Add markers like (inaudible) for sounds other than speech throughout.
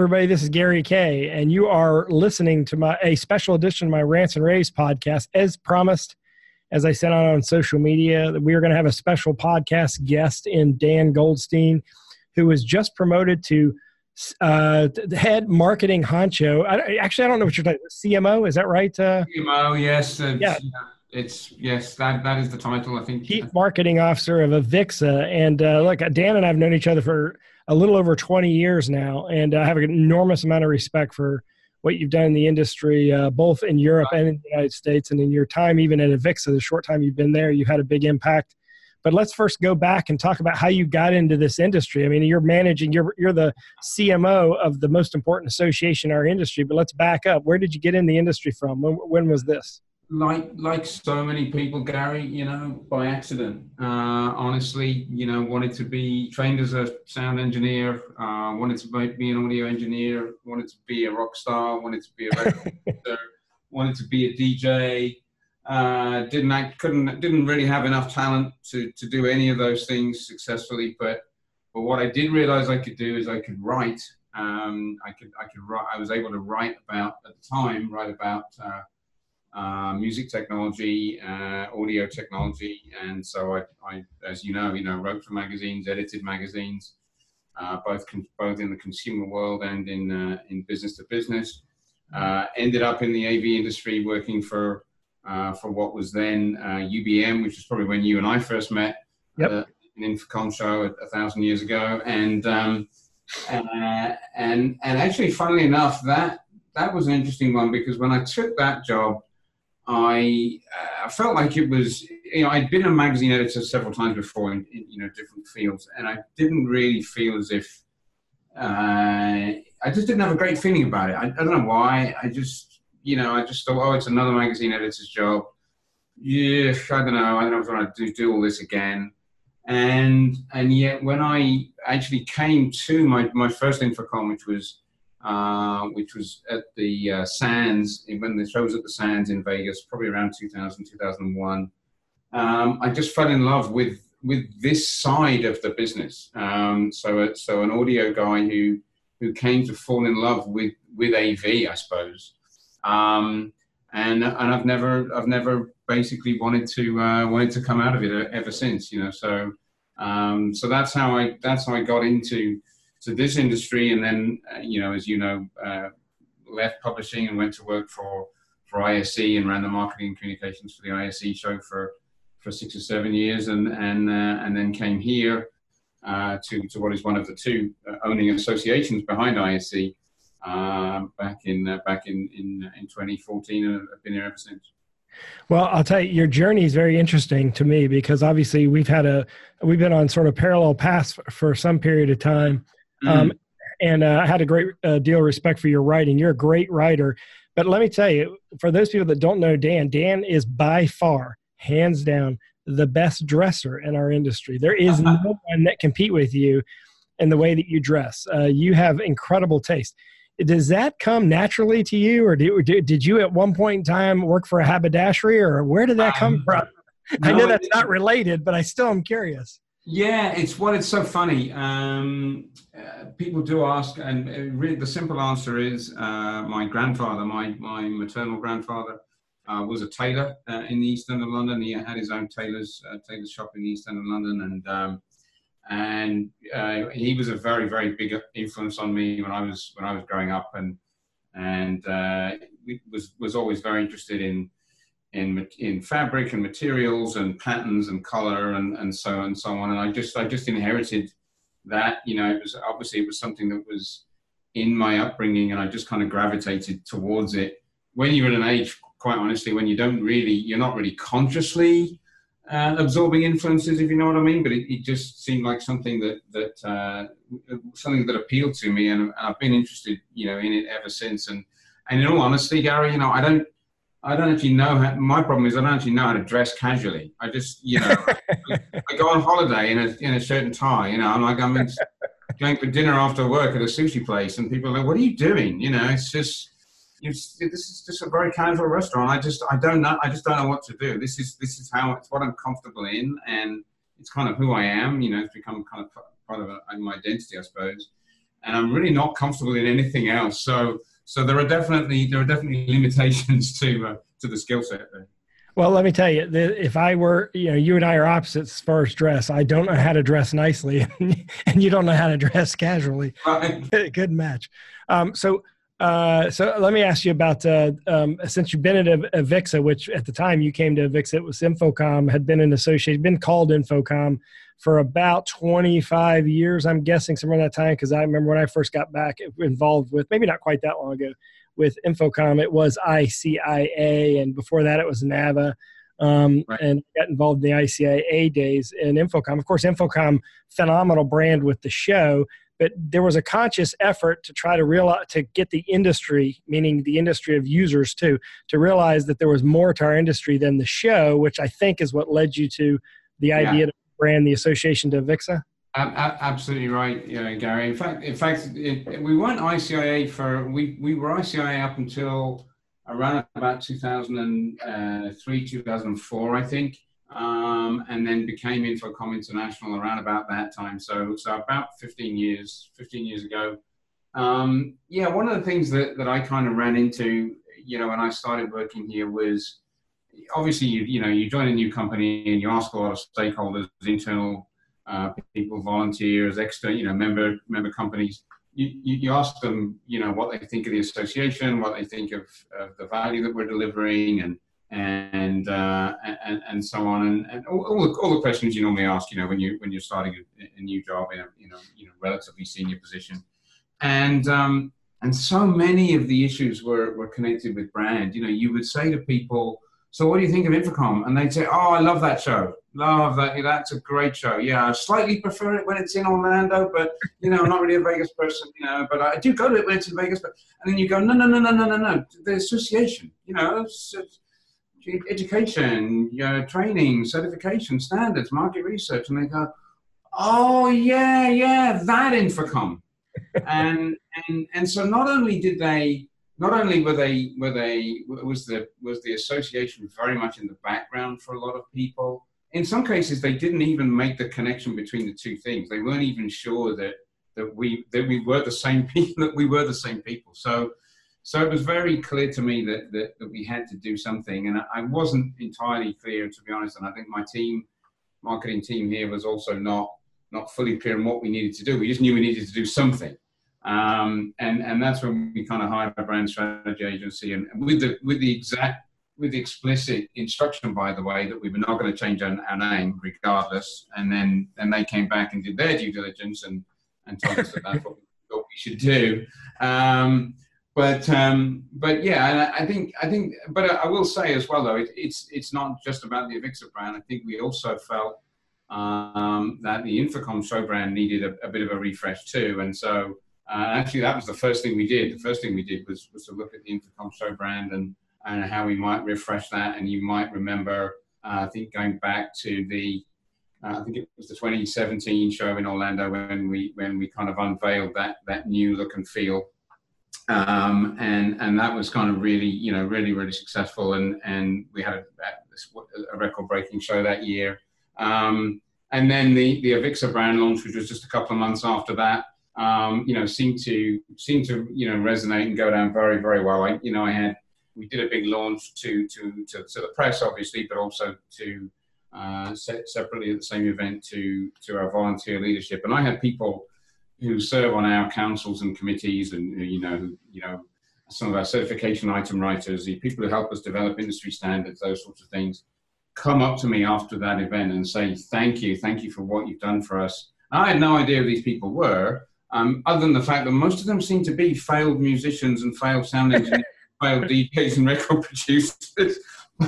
everybody. This is Gary Kayye, and you are listening to my a special edition of my Rants and Raves podcast. As promised, as I sent out on social media, we are going to have a special podcast guest in Dan Goldstein, who was just promoted to uh, head marketing honcho. I, actually, I don't know what you're talking. CMO, is that right? Uh, CMO, yes. yeah. It's yes, that that is the title. I think chief marketing officer of Avixa, and uh, look, Dan and I have known each other for a little over 20 years now, and I have an enormous amount of respect for what you've done in the industry, uh, both in Europe and in the United States. And in your time, even at Avixa, the short time you've been there, you had a big impact. But let's first go back and talk about how you got into this industry. I mean, you're managing, you're, you're the CMO of the most important association in our industry, but let's back up. Where did you get in the industry from? When, when was this? Like like so many people, Gary, you know, by accident. Uh, honestly, you know, wanted to be trained as a sound engineer, uh, wanted to be an audio engineer, wanted to be a rock star, wanted to be a record (laughs) wanted to be a DJ. Uh, didn't I couldn't didn't really have enough talent to to do any of those things successfully, but but what I did realize I could do is I could write. Um, I could I could write. I was able to write about at the time write about uh, uh, music technology, uh, audio technology, and so I, I, as you know, you know, wrote for magazines, edited magazines, uh, both con- both in the consumer world and in uh, in business to business. Uh, ended up in the AV industry, working for uh, for what was then UBM, which is probably when you and I first met. Yep. an InfoComm show a, a, thousand years ago, and um, and and actually, funnily enough, that that was an interesting one because when I took that job, I uh, felt like it was, you know, I'd been a magazine editor several times before in, in you know, different fields, and I didn't really feel as if, uh, I just didn't have a great feeling about it. I, I, don't know why. I just, you know, I just thought, oh, it's another magazine editor's job. Yeah, I don't know. I don't know if I want to do, do all this again. And and yet, when I actually came to my, my first InfoComm, which was uh, which was at the uh, Sands, when the show was at the Sands in Vegas, probably around 2000, 2001. Um, I just fell in love with with this side of the business. Um, so, uh, so an audio guy who who came to fall in love with with AV, I suppose. Um, and and I've never I've never basically wanted to uh, wanted to come out of it ever since. You know, so um, so that's how I that's how I got into to this industry, and then uh, you know, as you know, uh, left publishing and went to work for for ISE and ran the marketing and communications for the ISE show for for six or seven years, and and uh, and then came here uh, to to what is one of the two uh, owning associations behind ISE um, back in back in, in in 2014, and I've been here ever since. Well, I'll tell you, your journey is very interesting to me because obviously we've had a we've been on sort of parallel paths for some period of time. Mm. Um, and uh, I had a great uh, deal of respect for your writing. You're a great writer. But let me tell you, for those people that don't know Dan, Dan is by far, hands down, the best dresser in our industry. There is no one that compete with you in the way that you dress. Uh, you have incredible taste. Does that come naturally to you, or did, did you at one point in time work for a haberdashery, or where did that come um, from? (laughs) No, I know that's not related, but I still am curious. Yeah, it's well, it's so funny. Um, uh, people do ask, and uh, really the simple answer is uh, my grandfather, my my maternal grandfather, uh, was a tailor uh, in the East End of London. He had his own tailor's uh, tailor's shop in the East End of London, and um, and he was a very very big influence on me when I was when I was growing up, and and was was always very interested in in in fabric and materials and patterns and color and and so on and so on. And I just I just inherited that. You know, it was obviously it was something that was in my upbringing, and I just kind of gravitated towards it. When you're at an age, quite honestly, when you don't really, you're not really consciously uh, absorbing influences, if you know what I mean. But it, it just seemed like something that that uh, something that appealed to me, and I've been interested, you know, in it ever since. And and in all honesty, Gary, you know, I don't I don't actually know. How, my problem is I don't actually know how to dress casually. I just, you know, (laughs) I go on holiday in a in a shirt and tie. You know, I'm like I'm (laughs) going for dinner after work at a sushi place, and people are like, "What are you doing?" You know, it's just. this is just a very casual restaurant. I just, I don't know. I just don't know what to do. This is, this is how it's what I'm comfortable in, and it's kind of who I am. You know, it's become kind of part of my identity, I suppose. and I'm really not comfortable in anything else. So so there are definitely there are definitely limitations (laughs) to uh, to the skill set there. Well, let me tell you, if I were, you know, you and I are opposites as far as dress. I don't know how to dress nicely, (laughs) and you don't know how to dress casually. Right. (laughs) Good match. Um, so, uh, so let me ask you about uh, um, since you've been at Avixa, which at the time you came to Avixa, it was InfoComm, had been an associate, been called InfoComm for about 25 years, I'm guessing, somewhere in that time, because I remember when I first got back involved with, maybe not quite that long ago, with InfoComm, it was ICIA, and before that it was NAVA. Um, right. and got involved in the ICIA days and InfoComm. Of course, InfoComm, phenomenal brand with the show, but there was a conscious effort to try to realize to get the industry, meaning the industry of users too, to realize that there was more to our industry than the show, which I think is what led you to the idea yeah. to brand the association to Vixa. Absolutely right, yeah, Gary. In fact, in fact, it, we weren't ICIA for we we were ICIA up until around about 2003, uh, 2004, I think, um, and then became InfoComm International around about that time. So, so about 15 years, 15 years ago. Um, yeah, one of the things that, that I kind of ran into, you know, when I started working here was obviously you you know you join a new company and you ask a lot of stakeholders, internal uh, people, volunteers, extra, you know, member member companies. You, you, you, ask them, you know, what they think of the association, what they think of, of the value that we're delivering, and and uh, and, and so on, and, and all, all, the, all the questions you normally ask, you know, when you when you're starting a, a new job in a you know you know relatively senior position, and um, and so many of the issues were were connected with brand. You know, you would say to people so what do you think of InfoComm? And they'd say, oh, I love that show. Love that. That's a great show. Yeah, I slightly prefer it when it's in Orlando, but, you know, I'm not really a Vegas person, you know, but I do go to it when it's in Vegas. But, and then you go, no, no, no, no, no, no, no. The association, you know, it's, it's education, you know, training, certification, standards, market research. And they go, oh, yeah, yeah, that InfoComm. (laughs) and, and, and so not only did they not only were they were they was the was the association very much in the background for a lot of people. In some cases, they didn't even make the connection between the two things. They weren't even sure that that we that we were the same (laughs) people. That we were the same people. So. So it was very clear to me that, that, that we had to do something, and I wasn't entirely clear, to be honest. And I think my team, marketing team here, was also not not fully clear on what we needed to do. We just knew we needed to do something. Um, and, and that's when we kind of hired a brand strategy agency and with the, with the exact, with the explicit instruction, by the way, that we were not going to change our, our name regardless. And then, then they came back and did their due diligence and, and told us that that's what we we should do. Um, but um, but yeah, I, think I think, but I will say as well though, it, it's it's not just about the Avixa brand. I think we also felt um, that the InfoComm show brand needed a, a, bit of a refresh too, and so uh, actually, that was the first thing we did. The first thing we did was, was to look at the InfoComm show brand and, and how we might refresh that. And you might remember, uh, I think, going back to the, uh, I think it was the 2017 show in Orlando when we when we kind of unveiled that that new look and feel. Um, and and that was kind of really you know really really successful and and we had a, a record breaking show that year um, and then the the Avixa brand launch which was just a couple of months after that um, you know, seemed to seemed to you know resonate and go down very very well. I, you know, I had we did a big launch to to to, to the press, obviously, but also to uh, separately at the same event to to our volunteer leadership. And I had people who serve on our councils and committees, and you know, you know, some of our certification item writers, the people who help us develop industry standards, those sorts of things, come up to me after that event and say, "Thank you, thank you for what you've done for us." I had no idea who these people were, um, other than the fact that most of them seem to be failed musicians and failed sound (laughs) engineers, failed DJs and record producers. (laughs)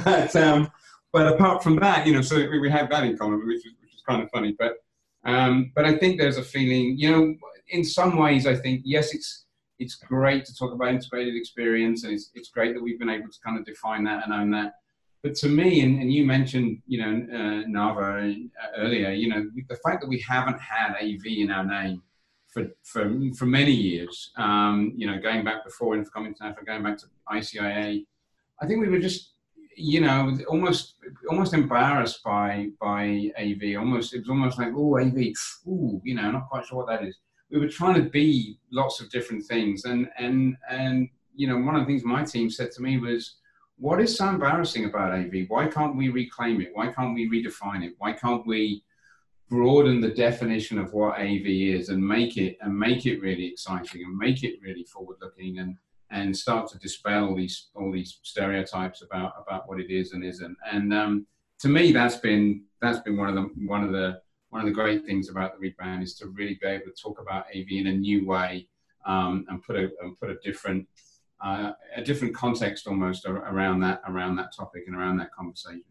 but, um, but apart from that, you know, so we, we have that in common, which is, which is kind of funny. But um, but I think there's a feeling, you know, in some ways, I think yes, it's it's great to talk about integrated experience, and it's it's great that we've been able to kind of define that and own that. But to me, and, and you mentioned, you know, uh, Nava uh, earlier, you know, the fact that we haven't had AV in our name for, for, for many years, um, you know, going back before InfoComm International, going back to ICIA, I think we were just, you know, almost almost embarrassed by by AV. Almost it was almost like, oh, AV, ooh, you know, not quite sure what that is. we were trying to be lots of different things. And and and you know, one of the things my team said to me was, "What is so embarrassing about AV? Why can't we reclaim it? Why can't we redefine it? Why can't we?" broaden the definition of what AV is and make it and make it really exciting and make it really forward looking and and start to dispel all these all these stereotypes about about what it is and isn't. And um, to me, that's been that's been one of the one of the one of the great things about the rebrand is to really be able to talk about AV in a new way um, and put a and put a different uh, a different context almost around that around that topic and around that conversation.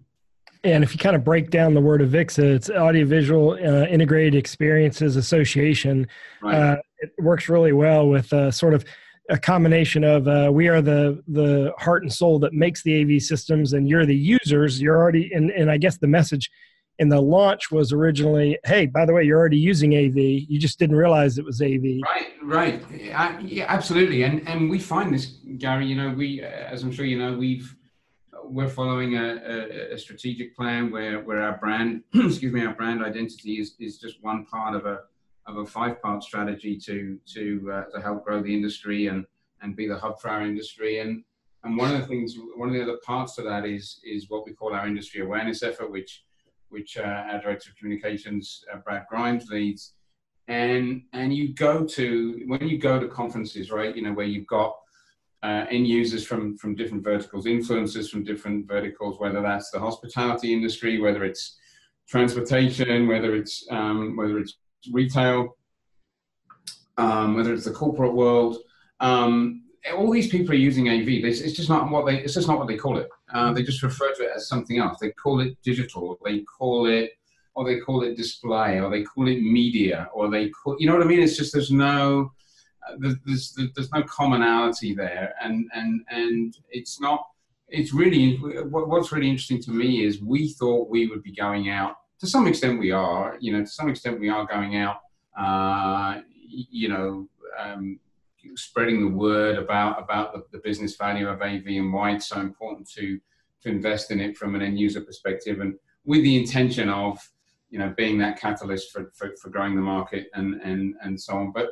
And if you kind of break down the word AVIXA, it's Audiovisual uh, Integrated Experiences Association. Right. Uh, it works really well with uh, sort of a combination of uh, we are the the heart and soul that makes the AV systems, and you're the users. You're already, and, and I guess the message in the launch was originally, hey, by the way, you're already using AV. You just didn't realize it was AV. Right, right, yeah, absolutely. And and we find this, Gary. You know, we, as I'm sure you know, we've we're following a, a, a, strategic plan where, where our brand, (clears throat) excuse me, our brand identity is, is just one part of a of a five part strategy to to uh, to help grow the industry and and be the hub for our industry. And and one of the things, one of the other parts to that is is what we call our industry awareness effort, which which uh, our director of communications, uh, Brad Grimes, leads. And and you go to when you go to conferences, right? You know where you've got uh, end users from from different verticals, influencers from different verticals, whether that's the hospitality industry, whether it's transportation, whether it's um, whether it's retail, um, whether it's the corporate world. Um, all these people are using AV. It's just not what they. It's just not what they call it. Uh, they just refer to it as something else. They call it digital. They call it, or they call it display, or they call it media, or they call. You know what I mean? It's just there's no there's, there's no commonality there, and and and it's not. It's really what's really interesting to me is we thought we would be going out to some extent. We are, you know, to some extent we are going out. Uh, you know, um, spreading the word about about the, the, business value of AV and why it's so important to to invest in it from an end user perspective, and with the intention of you know being that catalyst for, for, for growing the market and and and so on. But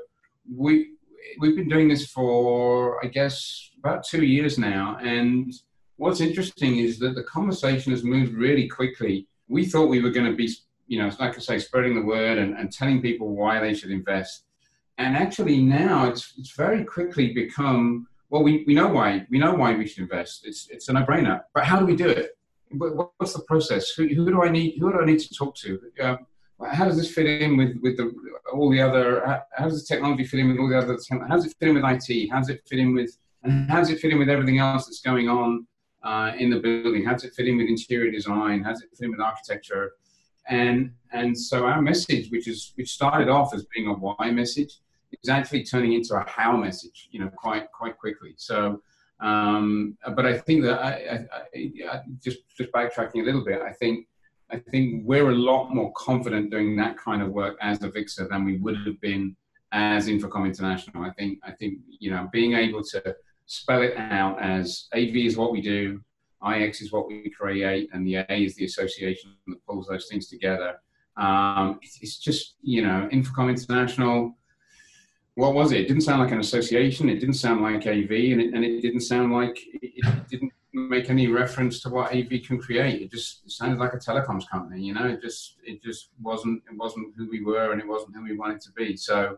we we've been doing this for, I guess, about two years now. And what's interesting is that the conversation has moved really quickly. We thought we were going to be, you know, like I say, spreading the word and, and telling people why they should invest. And actually now it's, it's very quickly become, well, we, we know why, we know why we should invest. It's, it's a no brainer, but how do we do it? What's the process? Who, who do I need, who do I need to talk to? Um, how does this fit in with, with the, all the other, how, how does the technology fit in with all the other, how does it fit in with IT? How does it fit in with, and how does it fit in with everything else that's going on uh, in the building? How does it fit in with interior design? How does it fit in with architecture? And, and so our message, which is, which started off as being a why message, is actually turning into a how message, you know, quite, quite quickly. So, um, but I think that I, I, I, just, just backtracking a little bit, I think I think we're a lot more confident doing that kind of work as AVIXA than we would have been as InfoComm International. I think I think you know being able to spell it out as AV is what we do, IX is what we create, and the A is the association that pulls those things together. Um, it's just you know InfoComm International. What was it? It didn't sound like an association. It didn't sound like AV, and it, and it didn't sound like it, it didn't make any reference to what AV can create. It just sounded like a telecoms company, you know. It just it just wasn't it wasn't who we were, and it wasn't who we wanted to be. So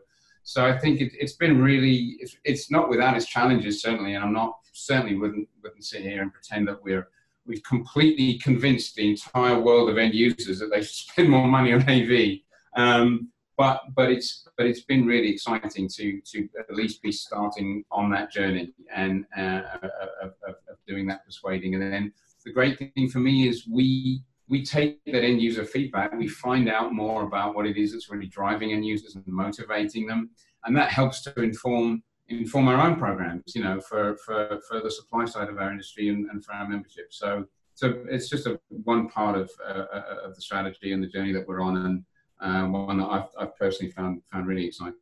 so I think it, has been really it's, it's not without its challenges certainly, and I'm not certainly wouldn't wouldn't sit here and pretend that we're we've completely convinced the entire world of end users that they should (laughs) spend more money on AV. Um, but but it's but it's been really exciting to to at least be starting on that journey and uh, of, of, of, doing that persuading. And then the great thing for me is we we take that end user feedback, we find out more about what it is that's really driving end users and motivating them, and that helps to inform inform our own programs, you know, for for, for the supply side of our industry and, and for our membership. So so it's just a one part of uh, uh of the strategy and the journey that we're on and um, one that I've, I've personally found found really exciting.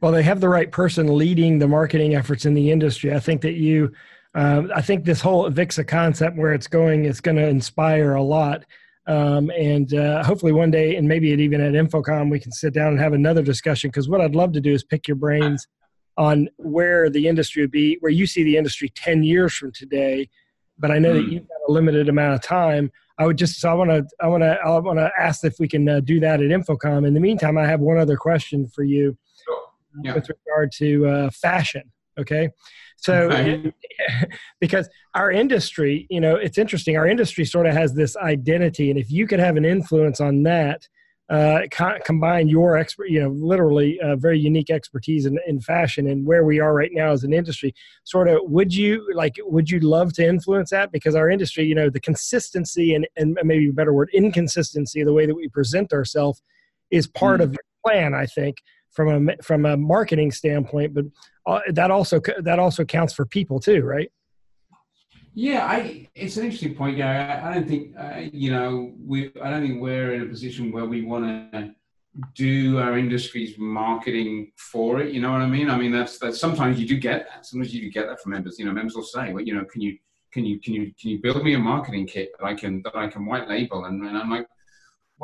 Well, they have the right person leading the marketing efforts in the industry. I think that you, uh, I think this whole AVIXA concept where it's going is going to inspire a lot Um, and uh, hopefully one day, and maybe even at InfoComm, we can sit down and have another discussion. Because what I'd love to do is pick your brains on where the industry would be, where you see the industry 10 years from today. But I know mm. that hmm. you've got a limited amount of time. I would just, so I want to, I want to, I want to ask if we can uh, do that at InfoComm. In the meantime, I have one other question for you sure. yeah. with regard to uh, fashion. Okay. So, (laughs) (laughs) because our industry, you know, it's interesting. Our industry sort of has this identity, and if you could have an influence on that, uh, co- combine your expert, you know, literally uh, very unique expertise in, in fashion and where we are right now as an industry. Sort of, would you like? Would you love to influence that? Because our industry, you know, the consistency and and maybe a better word, inconsistency the way that we present ourselves is part mm. of your plan. I think from a from a marketing standpoint, but uh, that also that also counts for people too, right? Yeah, I it's an interesting point, Gary. I, I don't think uh, you know we. I don't think we're in a position where we want to do our industry's marketing for it. You know what I mean? I mean that's that. Sometimes you do get that. Sometimes you do get that from members. You know, members will say, "Well, you know, can you can you can you can you build me a marketing kit that I can that I can white label?" And, and I'm like,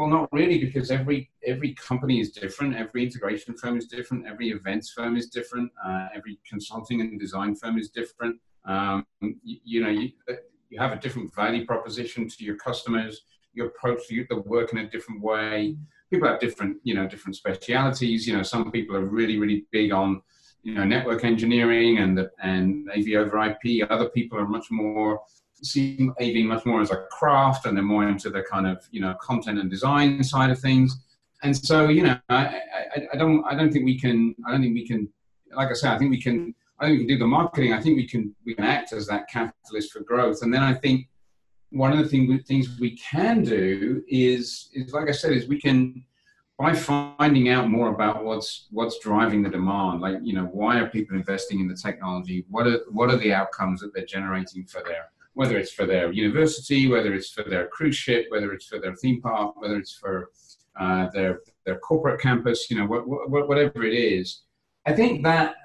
well, not really, because every every company is different. Every integration firm is different. Every events firm is different. Uh, every consulting and design firm is different. Um, you, you, know, you, you have a different value proposition to your customers. You approach the work in a different way. People have different, you know, different specialities. You know, some people are really, really big on, you know, network engineering and and AV over IP. Other people are much more see AV much more as a craft, and they're more into the kind of you know content and design side of things. And so, you know, I, I, I don't, I don't think we can, I don't think we can, like I said, I think we can, I think we can do the marketing. I think we can, we can act as that catalyst for growth. And then I think one of the thing, things we can do is, is like I said, is we can, by finding out more about what's what's driving the demand like you know why are people investing in the technology what are what are the outcomes that they're generating for their whether it's for their university, whether it's for their cruise ship, whether it's for their theme park, whether it's for uh, their their corporate campus, you know, wh- wh- whatever it is. I think that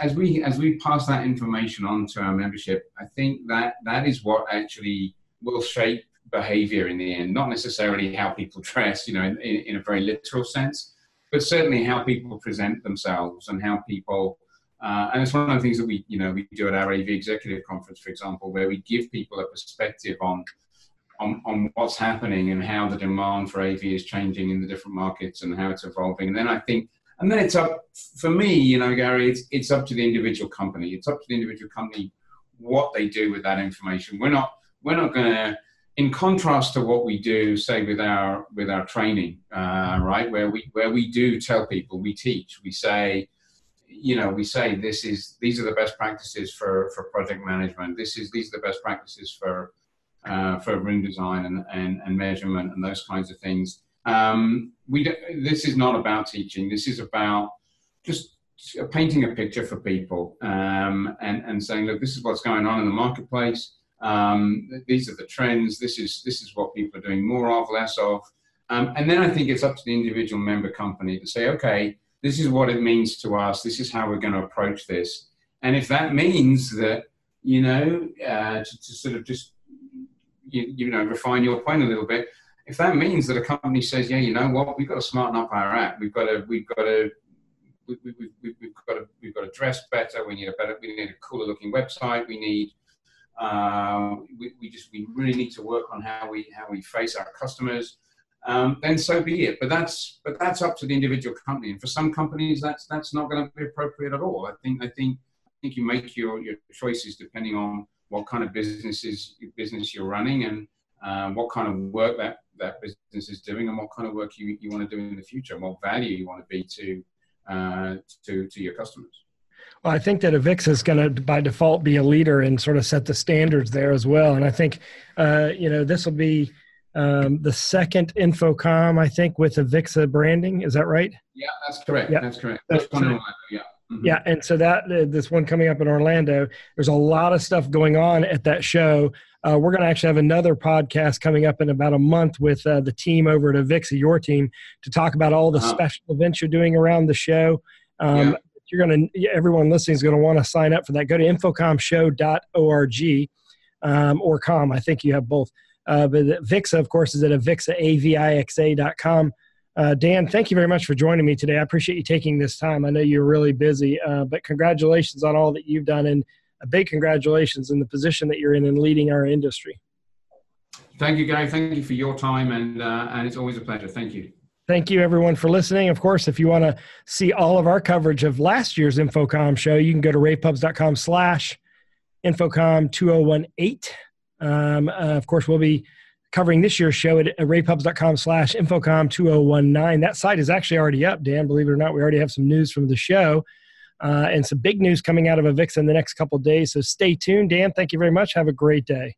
as we as we pass that information on to our membership, I think that that is what actually will shape behavior in the end. Not necessarily how people (laughs) dress, you know, in, in, in a very literal sense, but certainly how people present themselves and how people uh, and it's one of the things that we, you know, we do at our AV executive conference, for example, where we give people a perspective on, on, on what's happening and how the demand for AV is changing in the different markets and how it's evolving. And then I think, and then it's up for me, you know, Gary, it's, it's up to the individual company. It's up to the individual company what they do with that information. We're not, we're not going to, in contrast to what we do, say with our with our training, uh, right, where we where we do tell people, we teach, we say, you know, we say this is these are the best practices for for project management. This is these are the best practices for uh, for room design and, and, and measurement and those kinds of things. Um, we do, this is not about teaching. This is about just painting a picture for people um, and and saying, look, this is what's going on in the marketplace. Um, these are the trends. This is this is what people are doing more of, less of. Um, and then I think it's up to the individual member company to say, okay, this is what it means to us. This is how we're going to approach this. And if that means that, you know, uh, to, to, sort of just, you, you, know, refine your point a little bit, if that means that a company says, yeah, you know what, we've got to smarten up our app. We've got to, we've got to, we, we, we, we've got to, we've got to dress better. We need a better, we need a cooler looking website. We need, uh, we, we just, we really need to work on how we, how we face our customers um, then so be it. But that's but that's up to the individual company. And for some companies, that's that's not going to be appropriate at all. I think I think I think you make your your choices depending on what kind of businesses business you're running and uh, what kind of work that that business is doing and what kind of work you, you want to do in the future and what value you want to be to uh, to to your customers. Well, I think that Avixa is going to, by default, be a leader and sort of set the standards there as well. And I think, uh, you know, this will be um, the second InfoComm, I think, with Avixa branding. Is that right? Yeah, that's correct. Yeah. That's correct. That's correct. Yeah. Mm-hmm. Yeah, and so that uh, this one coming up in Orlando, there's a lot of stuff going on at that show. Uh, we're going to actually have another podcast coming up in about a month with uh, the team over at Avixa, your team, to talk about all the uh-huh. special events you're doing around the show. Um, yeah. You're going to everyone listening is going to want to sign up for that. Go to infocommshow.org um, or com. I think you have both. Uh, but Avixa, of course, is at avixa, A-V-I-X-A.com. Uh, Dan, thank you very much for joining me today. I appreciate you taking this time. I know you're really busy, uh, but congratulations on all that you've done, and a big congratulations in the position that you're in in leading our industry. Thank you, Gary. Thank you for your time, and uh, and it's always a pleasure. Thank you. Thank you, everyone, for listening. Of course, if you want to see all of our coverage of last year's InfoComm show, you can go to ravepubs.com slash InfoComm 2018. Um, uh, of course, we'll be covering this year's show at, ravepubs.com slash infocomm 2019 that site is actually already up dan believe it or not. We already have some news from the show uh, and some big news coming out of avixa in the next couple days. So stay tuned. Dan thank you very much. Have a great day